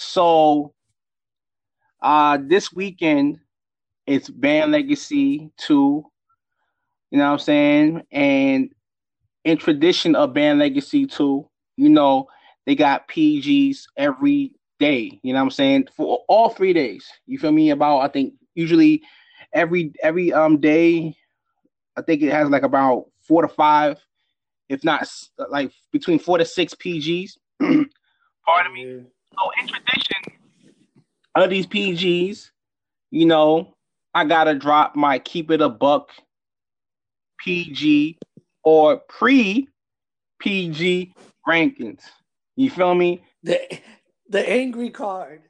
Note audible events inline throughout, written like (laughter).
So uh this weekend it's Band Legacy 2. You know what I'm saying? And in tradition of Band Legacy 2, you know, they got PGs every day. You know what I'm saying? For all three days. You feel me? About I think usually every every um day, I think it has like about four to five, if not like between four to six PGs. (clears throat) Pardon me. So in tradition of these PGs, you know, I gotta drop my keep it a buck PG or pre PG rankings. You feel me? The the angry card.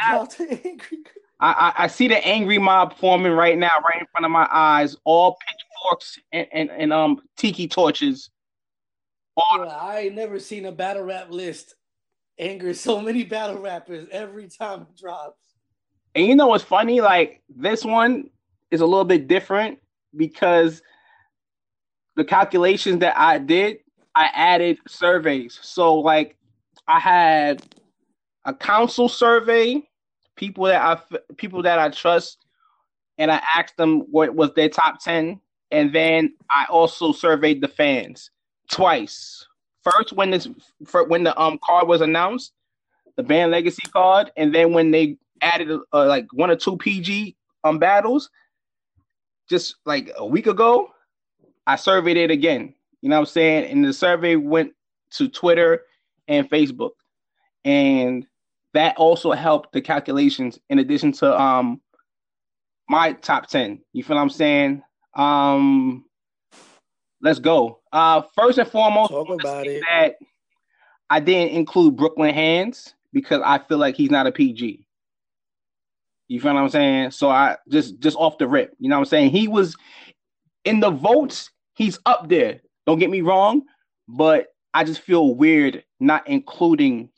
Yeah. Angry I, I, I see the angry mob forming right now, right in front of my eyes. All pitchforks and, and, and um tiki torches. All... Yeah, I ain't never seen a battle rap list anger so many battle rappers every time it drops. And you know what's funny? Like this one is a little bit different because the calculations that I did, I added surveys. So like I had a council survey, people that I people that I trust, and I asked them what was their top ten, and then I also surveyed the fans twice. First, when this when the um card was announced, the band legacy card, and then when they added uh, like one or two PG um battles, just like a week ago, I surveyed it again. You know what I'm saying? And the survey went to Twitter and Facebook. And that also helped the calculations in addition to um my top 10. You feel what I'm saying? Um let's go. Uh first and foremost, talk about it. That I didn't include Brooklyn Hands because I feel like he's not a PG. You feel what I'm saying? So I just just off the rip, you know what I'm saying? He was in the votes, he's up there. Don't get me wrong, but I just feel weird not including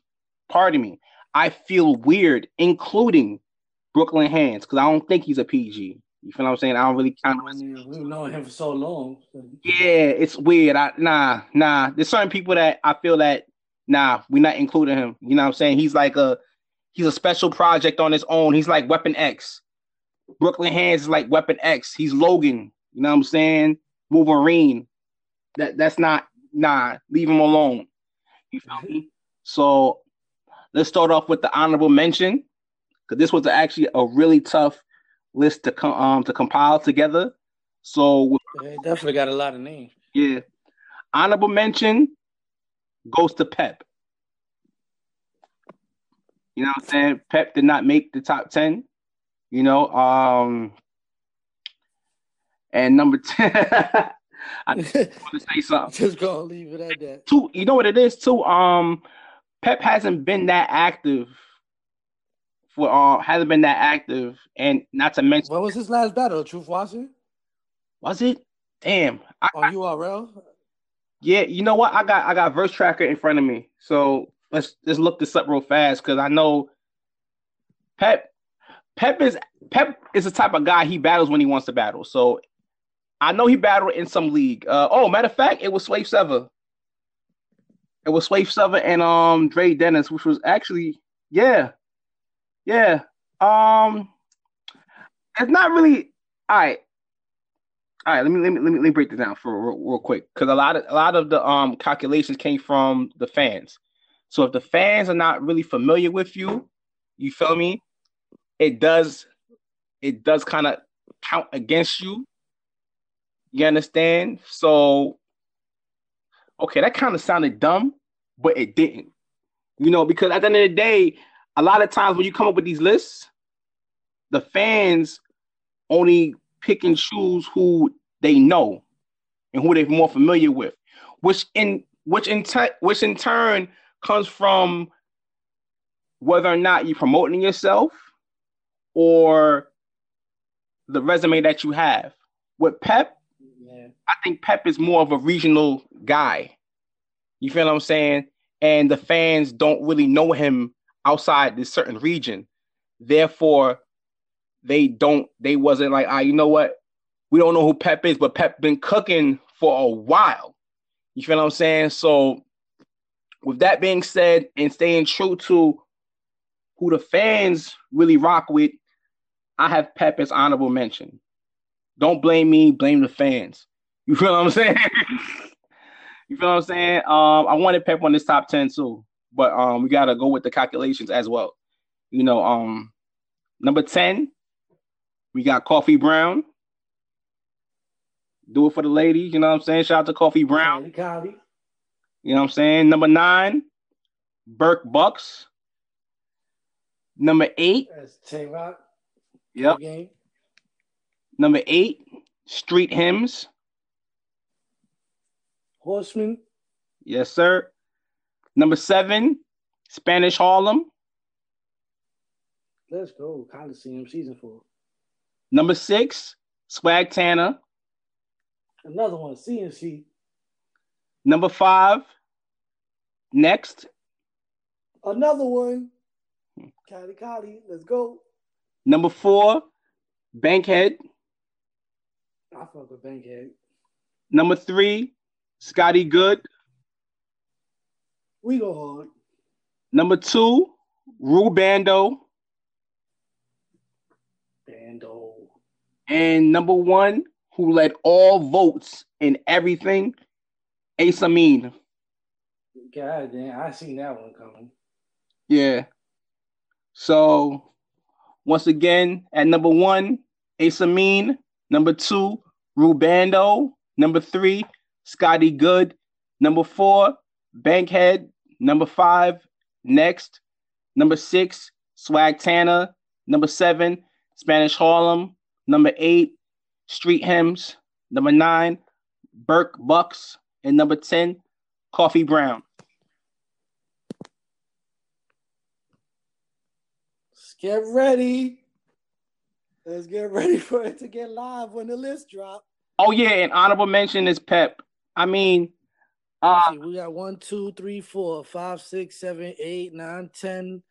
pardon me. I feel weird including Brooklyn Hands because I don't think he's a PG. You feel what I'm saying? I don't really count him. We've known him for so long. Yeah, it's weird. I nah, nah. There's certain people that I feel that nah, we're not including him. You know what I'm saying? He's like a he's a special project on his own. He's like Weapon X. Brooklyn Hands is like Weapon X. He's Logan. You know what I'm saying? Wolverine. That that's not nah. Leave him alone. You feel me? So let's start off with the honorable mention because this was actually a really tough list to com- um to compile together. So yeah, definitely got a lot of names. Yeah, honorable mention goes to Pep. You know what I'm saying? Pep did not make the top 10. You know, um and number (laughs) 10 I want to say (laughs) something. Just gonna leave it at that. Two, you know what it is too? Um Pep hasn't been that active uh hasn't been that active and not to mention What was his last battle? Truth Watson? Was it? Damn. I, On URL? Yeah, you know what? I got I got verse tracker in front of me. So let's just look this up real fast because I know Pep Pep is Pep is the type of guy he battles when he wants to battle. So I know he battled in some league. Uh, oh, matter of fact, it was Swave Sevah. It was Swave Sevah and um Dre Dennis, which was actually yeah, yeah. Um, it's not really all right. All right, let me let me let me, let me break this down for real, real quick because a lot of a lot of the um calculations came from the fans. So if the fans are not really familiar with you, you feel me? It does it does kind of count against you. You understand? So okay, that kind of sounded dumb, but it didn't. You know, because at the end of the day, a lot of times when you come up with these lists, the fans only pick and choose who they know and who they're more familiar with, which in which in te- which in turn comes from whether or not you're promoting yourself or the resume that you have. With Pep, yeah. I think Pep is more of a regional guy. You feel what I'm saying? And the fans don't really know him outside this certain region. Therefore, they don't, they wasn't like, ah, you know what? We don't know who Pep is, but Pep been cooking for a while. You feel what I'm saying? So with that being said, and staying true to who the fans really rock with, I have Pep as honorable mention. Don't blame me, blame the fans. You feel what I'm saying? (laughs) you feel what I'm saying? Um, I wanted Pep on this top 10 too, but um, we gotta go with the calculations as well. You know, um, number 10, we got Coffee Brown. Do it for the ladies, you know what I'm saying? Shout out to Coffee Brown. You know what I'm saying? Number nine, Burke Bucks. Number eight. That's Tay Rock. Yep. Number eight, Street Hymns. Horseman. Yes, sir. Number seven, Spanish Harlem. Let's go. Coliseum season four. Number six, Swag Tanner. Another one, CNC. Number five, next. Another one. Cali Cali, let's go. Number four, Bankhead. I fuck with Bankhead. Number three, Scotty Good. We go hard. Number two, Rue Bando. Bando. And number one, who led all votes in everything, Ace Amin. God damn, I seen that one coming. Yeah. So once again, at number one, Ace Amin. Number two, Rubando. Number three, Scotty Good. Number four, Bankhead. Number five, Next. Number six, Swag Tanner. Number seven, Spanish Harlem. Number eight, Street Hymns. Number nine, Burke Bucks. And number 10, Coffee Brown. Let's get ready. Let's get ready for it to get live when the list drop. Oh yeah, and honorable mention is Pep. I mean, uh, we got one, two, three, four, five, six, seven, eight, nine, 10,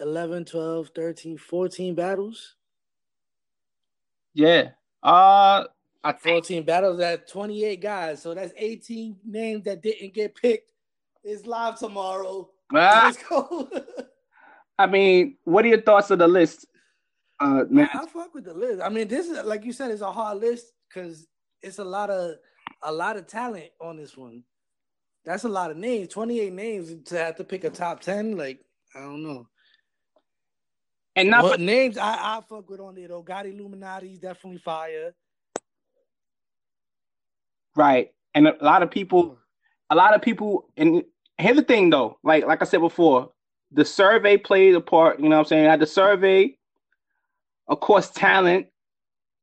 11, 12, 13, 14 battles. Yeah. Uh I 14 battles at 28 guys. So that's 18 names that didn't get picked. It's live tomorrow. Ah. Let's go. (laughs) I mean, what are your thoughts of the list? Uh, man. I fuck with the list. I mean, this is like you said, it's a hard list because it's a lot of a lot of talent on this one. That's a lot of names. 28 names to have to pick a top 10. Like, I don't know. And not what names I, I fuck with on there though. Gotti Illuminati is definitely fire. Right. And a lot of people, a lot of people, and here's the thing though, like like I said before, the survey played a part, you know what I'm saying? I had the survey, of course, talent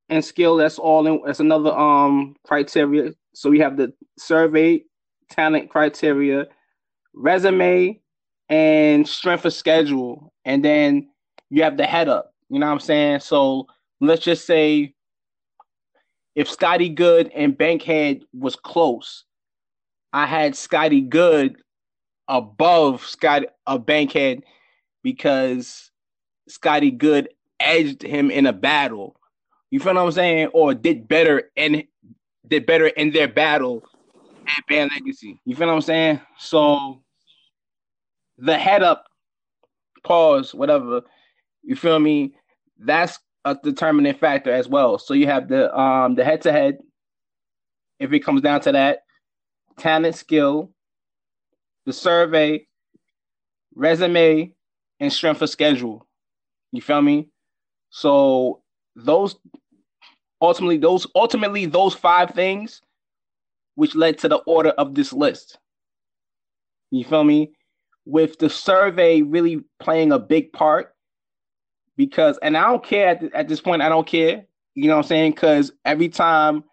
and skill, that's all in that's another um criteria. So we have the survey, talent criteria, resume, and strength of schedule. And then you have the head up. You know what I'm saying? So let's just say if Scotty Good and Bankhead was close, I had Scotty Good above Scott a uh, Bankhead because Scotty Good edged him in a battle. You feel what I'm saying? Or did better and did better in their battle at Band Legacy. You feel what I'm saying? So the head up, pause, whatever. You feel me? That's a determining factor as well. So you have the um the head to head. If it comes down to that, talent, skill, the survey, resume, and strength of schedule. You feel me? So those ultimately those ultimately those five things which led to the order of this list. You feel me? With the survey really playing a big part because and I don't care at, at this point. I don't care. You know what I'm saying? Because every time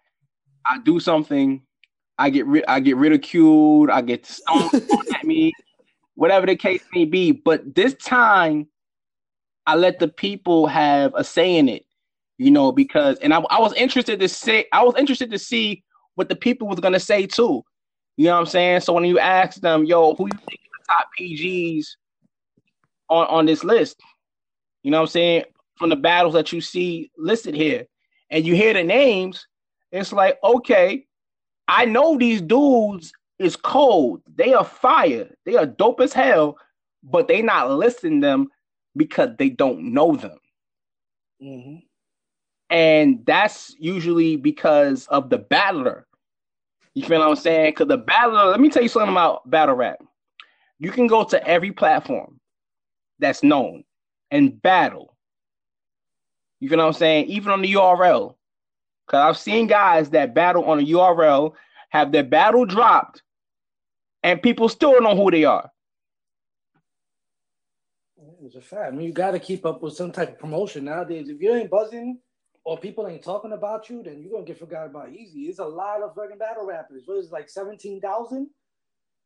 I do something, I get ri- I get ridiculed. I get stoned (laughs) at me, whatever the case may be. But this time, I let the people have a say in it. You know, because and I, I was interested to say I was interested to see what the people was gonna say too. You know what I'm saying? So when you ask them, yo, who you think the top PGs on, on this list? You know what I'm saying? From the battles that you see listed here, and you hear the names, it's like, okay, I know these dudes is cold. They are fire. They are dope as hell, but they not listing them because they don't know them. Mm-hmm. And that's usually because of the battler. You feel what I'm saying? Because the battler, let me tell you something about battle rap. You can go to every platform that's known and battle. You feel what I'm saying? Even on the URL. Because I've seen guys that battle on a URL have their battle dropped and people still don't know who they are. It's a fact. I mean, you got to keep up with some type of promotion nowadays. If you ain't buzzing or people ain't talking about you, then you're gonna get forgot about easy. It's a lot of fucking battle rappers. What is it, like seventeen thousand?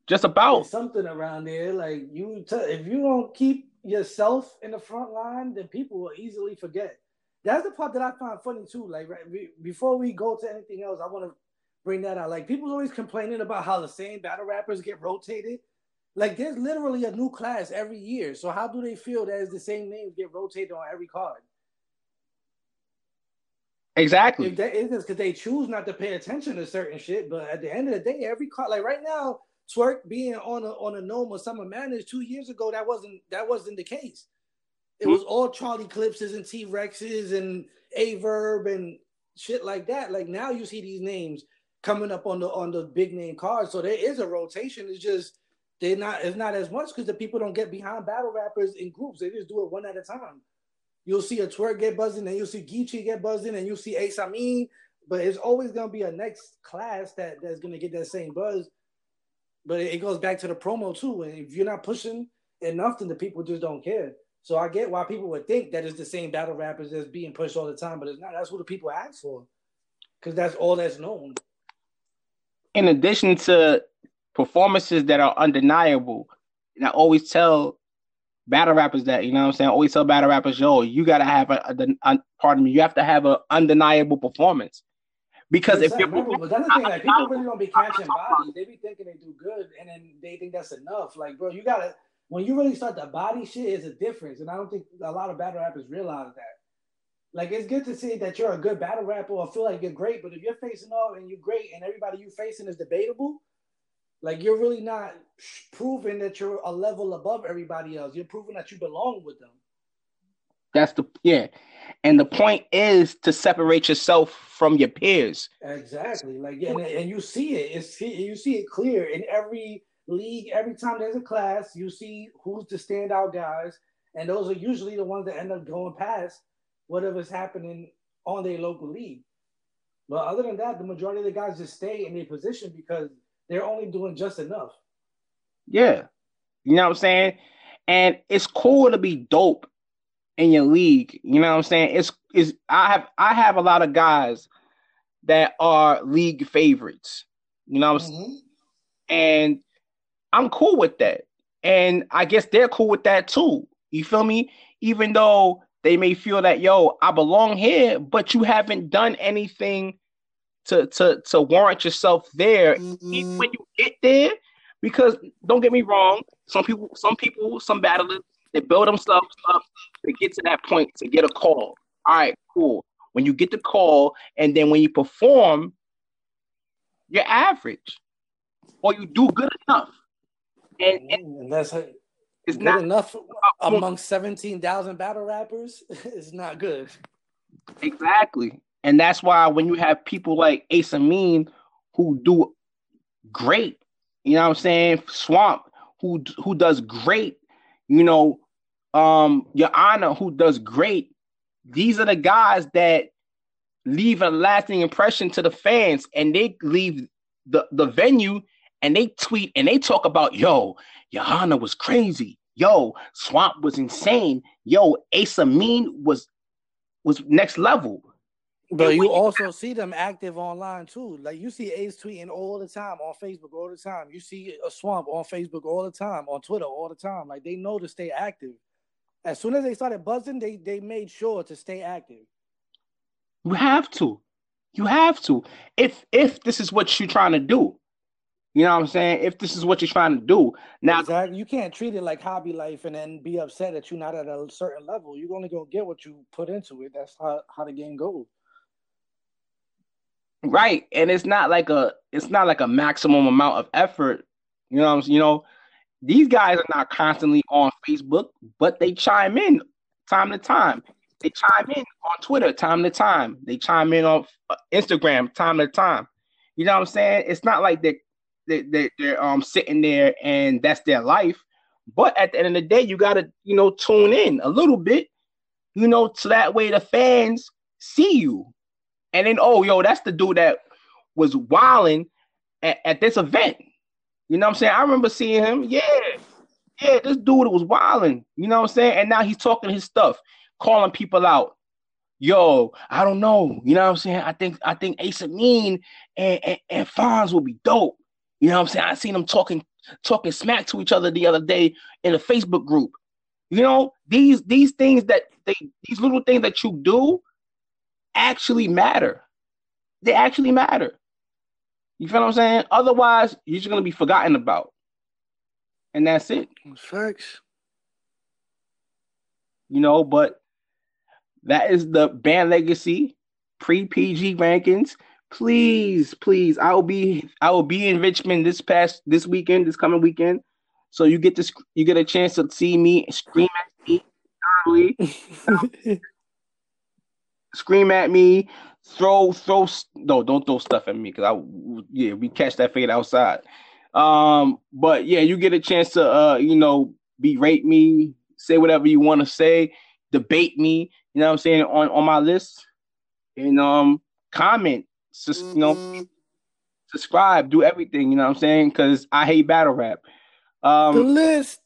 Just about something around there. Like you, t- if you don't keep yourself in the front line, then people will easily forget. That's the part that I find funny too. Like right, before we go to anything else, I want to bring that out. Like people always complaining about how the same battle rappers get rotated. Like there's literally a new class every year. So how do they feel that the same names get rotated on every card? Exactly. Because they choose not to pay attention to certain shit, but at the end of the day, every card, like right now, Twork being on a on a or Summer Madness two years ago, that wasn't that wasn't the case. It was all Charlie Clipses and T Rexes and Aye Verb and shit like that. Like now you see these names coming up on the on the big name cards. So there is a rotation. It's just they're not it's not as much because the people don't get behind battle rappers in groups. They just do it one at a time. You'll see a Twork get buzzing, and you'll see Geechee get buzzing, and you'll see Ace Amin. But it's always gonna be a next class that that's gonna get that same buzz. But it, it goes back to the promo too. And if you're not pushing enough, then the people just don't care. So I get why people would think that it's the same battle rappers that's being pushed all the time, but it's not. That's what the people ask for, because that's all that's known. In addition to performances that are undeniable, and I always tell battle rappers that you know what I'm saying. Always tell battle rappers, yo, you gotta have a, a, a pardon me, you have to have an undeniable performance. Because if you're but that's the thing, like people really don't be catching bodies. They be thinking they do good, and then they think that's enough. Like, bro, you gotta when you really start the body shit is a difference. And I don't think a lot of battle rappers realize that. Like it's good to see that you're a good battle rapper or feel like you're great, but if you're facing off and you're great and everybody you're facing is debatable, like you're really not proving that you're a level above everybody else. You're proving that you belong with them. That's the yeah. And the point is to separate yourself from your peers. Exactly. Like and, and you see it. It's you see it clear in every league, every time there's a class, you see who's the standout guys, and those are usually the ones that end up going past whatever's happening on their local league. But other than that, the majority of the guys just stay in their position because they're only doing just enough. Yeah. You know what I'm saying? And it's cool to be dope in your league. You know what I'm saying? It's is I have I have a lot of guys that are league favorites. You know what I'm mm-hmm. saying? And I'm cool with that. And I guess they're cool with that too. You feel me? Even though they may feel that, yo, I belong here, but you haven't done anything to to to warrant yourself there. Mm-hmm. Even when you get there, because don't get me wrong, some people, some people, some battlers, they build themselves up to get to that point to get a call. All right, cool. When you get the call, and then when you perform, you're average, or you do good enough. And, and, and that's it's not enough (laughs) among seventeen thousand battle rappers. (laughs) it's not good. Exactly, and that's why when you have people like Ace Amin who do great, you know what I'm saying? Swamp who who does great, you know, um, Your Honor who does great. These are the guys that leave a lasting impression to the fans, and they leave the the venue and they tweet and they talk about, yo, Johanna was crazy. Yo, Swamp was insane. Yo, Ace Amin was was next level. But you also see them active online too. Like you see Ace tweeting all the time on Facebook all the time. You see a Swamp on Facebook all the time, on Twitter all the time. Like they know to stay active. As soon as they started buzzing, they they made sure to stay active. You have to. You have to. If if this is what you're trying to do. You know what I'm saying? If this is what you're trying to do. Now exactly. you can't treat it like hobby life and then be upset that you're not at a certain level. You're only gonna get what you put into it. That's how, how the game goes. Right. And it's not like a it's not like a maximum amount of effort. You know, you know, these guys are not constantly on Facebook, but they chime in time to time. They chime in on Twitter time to time. They chime in on uh, Instagram time to time. You know what I'm saying? It's not like they're, they, they're um sitting there and that's their life. But at the end of the day, you gotta you know tune in a little bit, you know, so that way the fans see you, and then oh yo, that's the dude that was wilding at, at this event. You know what I'm saying? I remember seeing him. Yeah, yeah, this dude was wilding. You know what I'm saying? And now he's talking his stuff, calling people out. Yo, I don't know. You know what I'm saying? I think I think Ace Amin and, and, and Fonz will be dope. You know what I'm saying? I seen them talking talking smack to each other the other day in a Facebook group. You know, these these things that they these little things that you do actually matter. They actually matter. You feel what I'm saying? Otherwise, you're just gonna be forgotten about. And that's it. Facts. You know, but that is the band legacy pre PG rankings. Please, please, I will be I will be in Richmond this past this weekend, this coming weekend. So you get this you get a chance to see me scream at me, (laughs) scream at me, throw throw no don't throw stuff at me because I yeah we catch that fade outside. Um, but yeah, you get a chance to uh you know berate me, say whatever you want to say, debate me. You know what I'm saying on on my list, and um comment, just you know subscribe, do everything. You know what I'm saying because I hate battle rap. Um, the list.